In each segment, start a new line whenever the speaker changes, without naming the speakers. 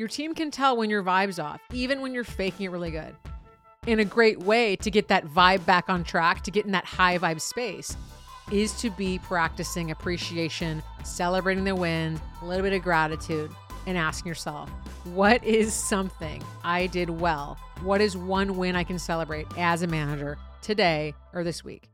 Your team can tell when your vibe's off, even when you're faking it really good. And a great way to get that vibe back on track, to get in that high vibe space, is to be practicing appreciation, celebrating the wins, a little bit of gratitude, and asking yourself, what is something I did well? What is one win I can celebrate as a manager today or this week?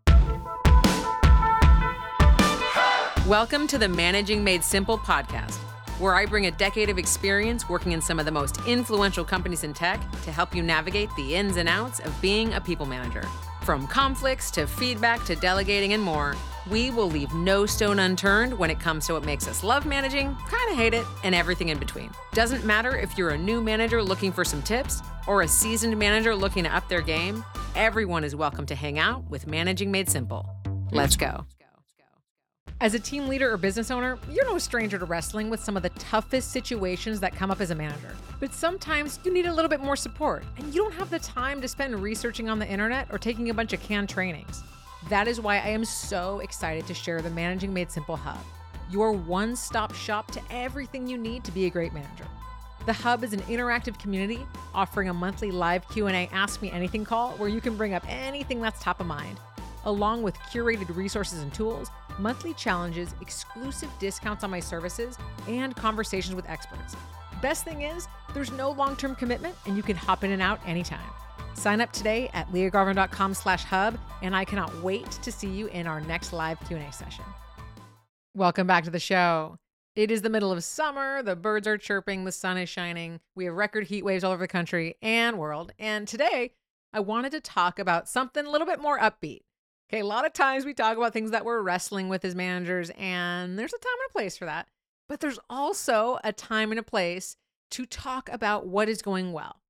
Welcome to the Managing Made Simple podcast, where I bring a decade of experience working in some of the most influential companies in tech to help you navigate the ins and outs of being a people manager. From conflicts to feedback to delegating and more, we will leave no stone unturned when it comes to what makes us love managing, kind of hate it, and everything in between. Doesn't matter if you're a new manager looking for some tips or a seasoned manager looking to up their game, everyone is welcome to hang out with Managing Made Simple. Let's go. As a team leader or business owner, you're no stranger to wrestling with some of the toughest situations that come up as a manager. But sometimes you need a little bit more support, and you don't have the time to spend researching on the internet or taking a bunch of canned trainings. That is why I am so excited to share the Managing Made Simple Hub, your one-stop shop to everything you need to be a great manager. The Hub is an interactive community offering a monthly live Q&A Ask Me Anything call where you can bring up anything that's top of mind, along with curated resources and tools monthly challenges, exclusive discounts on my services, and conversations with experts. Best thing is, there's no long-term commitment and you can hop in and out anytime. Sign up today at liagarvin.com slash hub, and I cannot wait to see you in our next live Q&A session. Welcome back to the show. It is the middle of summer, the birds are chirping, the sun is shining, we have record heat waves all over the country and world, and today I wanted to talk about something a little bit more upbeat. Okay, a lot of times we talk about things that we're wrestling with as managers, and there's a time and a place for that. But there's also a time and a place to talk about what is going well.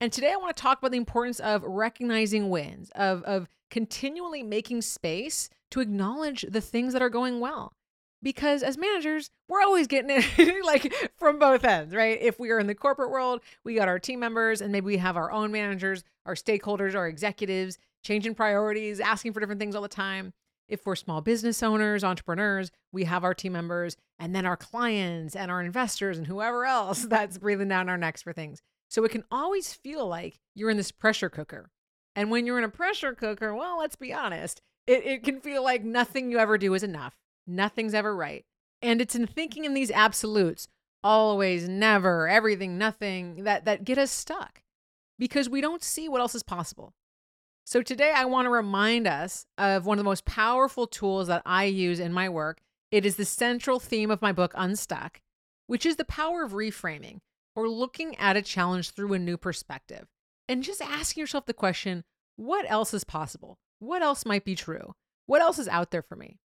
And today I want to talk about the importance of recognizing wins, of, of continually making space to acknowledge the things that are going well. Because as managers, we're always getting it like from both ends, right? If we are in the corporate world, we got our team members, and maybe we have our own managers, our stakeholders, our executives, changing priorities, asking for different things all the time. If we're small business owners, entrepreneurs, we have our team members and then our clients and our investors and whoever else that's breathing down our necks for things. So it can always feel like you're in this pressure cooker. And when you're in a pressure cooker, well, let's be honest, it, it can feel like nothing you ever do is enough. Nothing's ever right. And it's in thinking in these absolutes, always, never, everything, nothing, that, that get us stuck because we don't see what else is possible. So today I want to remind us of one of the most powerful tools that I use in my work. It is the central theme of my book, Unstuck, which is the power of reframing or looking at a challenge through a new perspective and just asking yourself the question what else is possible? What else might be true? What else is out there for me?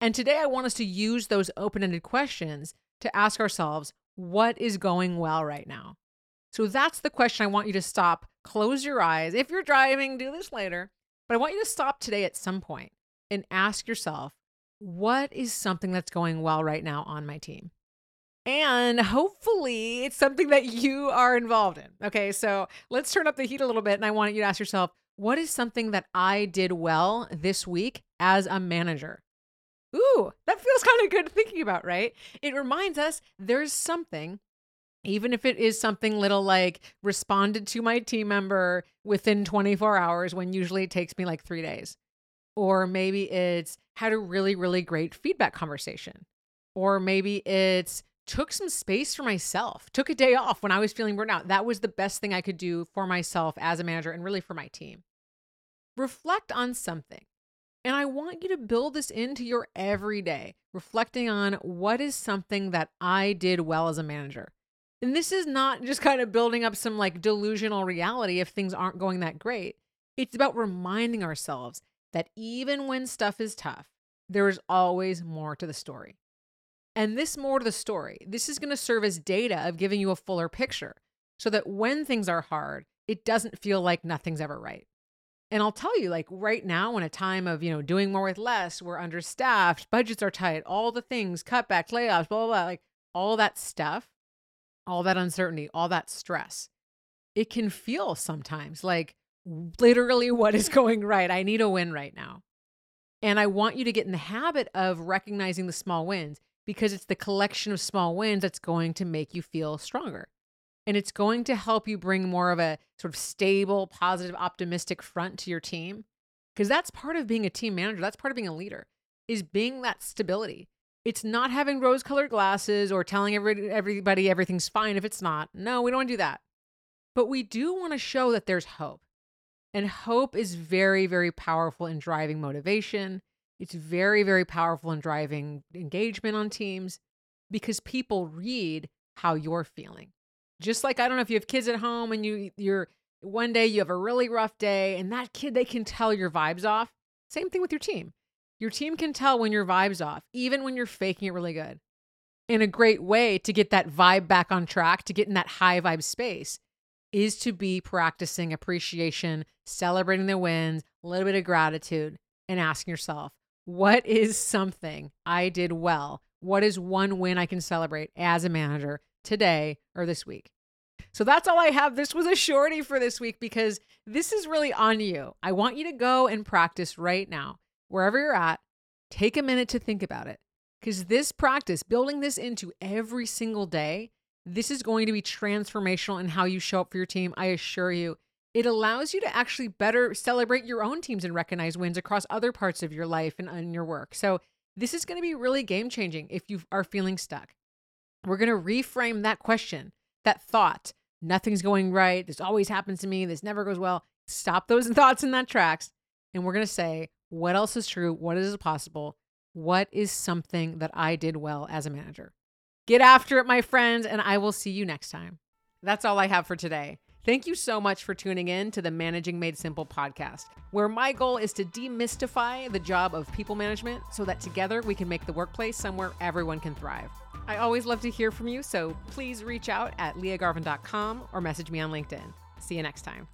And today I want us to use those open ended questions to ask ourselves what is going well right now? So that's the question I want you to stop, close your eyes. If you're driving, do this later. But I want you to stop today at some point and ask yourself, what is something that's going well right now on my team? And hopefully it's something that you are involved in. Okay, so let's turn up the heat a little bit. And I want you to ask yourself, what is something that I did well this week as a manager? Ooh, that feels kind of good thinking about, right? It reminds us there's something even if it is something little like responded to my team member within 24 hours when usually it takes me like three days. Or maybe it's had a really, really great feedback conversation. Or maybe it's took some space for myself, took a day off when I was feeling burnt out. That was the best thing I could do for myself as a manager and really for my team. Reflect on something. And I want you to build this into your everyday, reflecting on what is something that I did well as a manager. And this is not just kind of building up some like delusional reality if things aren't going that great. It's about reminding ourselves that even when stuff is tough, there is always more to the story. And this more to the story, this is going to serve as data of giving you a fuller picture so that when things are hard, it doesn't feel like nothing's ever right. And I'll tell you, like right now, in a time of, you know, doing more with less, we're understaffed, budgets are tight, all the things, cutbacks, layoffs, blah, blah, blah, like all that stuff all that uncertainty, all that stress. It can feel sometimes like literally what is going right. I need a win right now. And I want you to get in the habit of recognizing the small wins because it's the collection of small wins that's going to make you feel stronger. And it's going to help you bring more of a sort of stable, positive, optimistic front to your team. Because that's part of being a team manager. That's part of being a leader, is being that stability. It's not having rose colored glasses or telling everybody, everybody everything's fine if it's not. No, we don't want to do that. But we do want to show that there's hope. And hope is very, very powerful in driving motivation. It's very, very powerful in driving engagement on teams because people read how you're feeling. Just like I don't know if you have kids at home and you you're one day you have a really rough day and that kid they can tell your vibes off. Same thing with your team. Your team can tell when your vibes off, even when you're faking it really good. And a great way to get that vibe back on track, to get in that high vibe space, is to be practicing appreciation, celebrating the wins, a little bit of gratitude, and asking yourself, what is something I did well? What is one win I can celebrate as a manager today or this week? So that's all I have. This was a shorty for this week because this is really on you. I want you to go and practice right now, wherever you're at. Take a minute to think about it because this practice, building this into every single day, this is going to be transformational in how you show up for your team. I assure you. It allows you to actually better celebrate your own teams and recognize wins across other parts of your life and in your work. So, this is going to be really game changing if you are feeling stuck. We're going to reframe that question, that thought. Nothing's going right. This always happens to me. This never goes well. Stop those thoughts in that tracks. And we're going to say, what else is true? What is possible? What is something that I did well as a manager? Get after it, my friends, and I will see you next time. That's all I have for today. Thank you so much for tuning in to the Managing Made Simple podcast, where my goal is to demystify the job of people management so that together we can make the workplace somewhere everyone can thrive. I always love to hear from you, so please reach out at liagarvin.com or message me on LinkedIn. See you next time.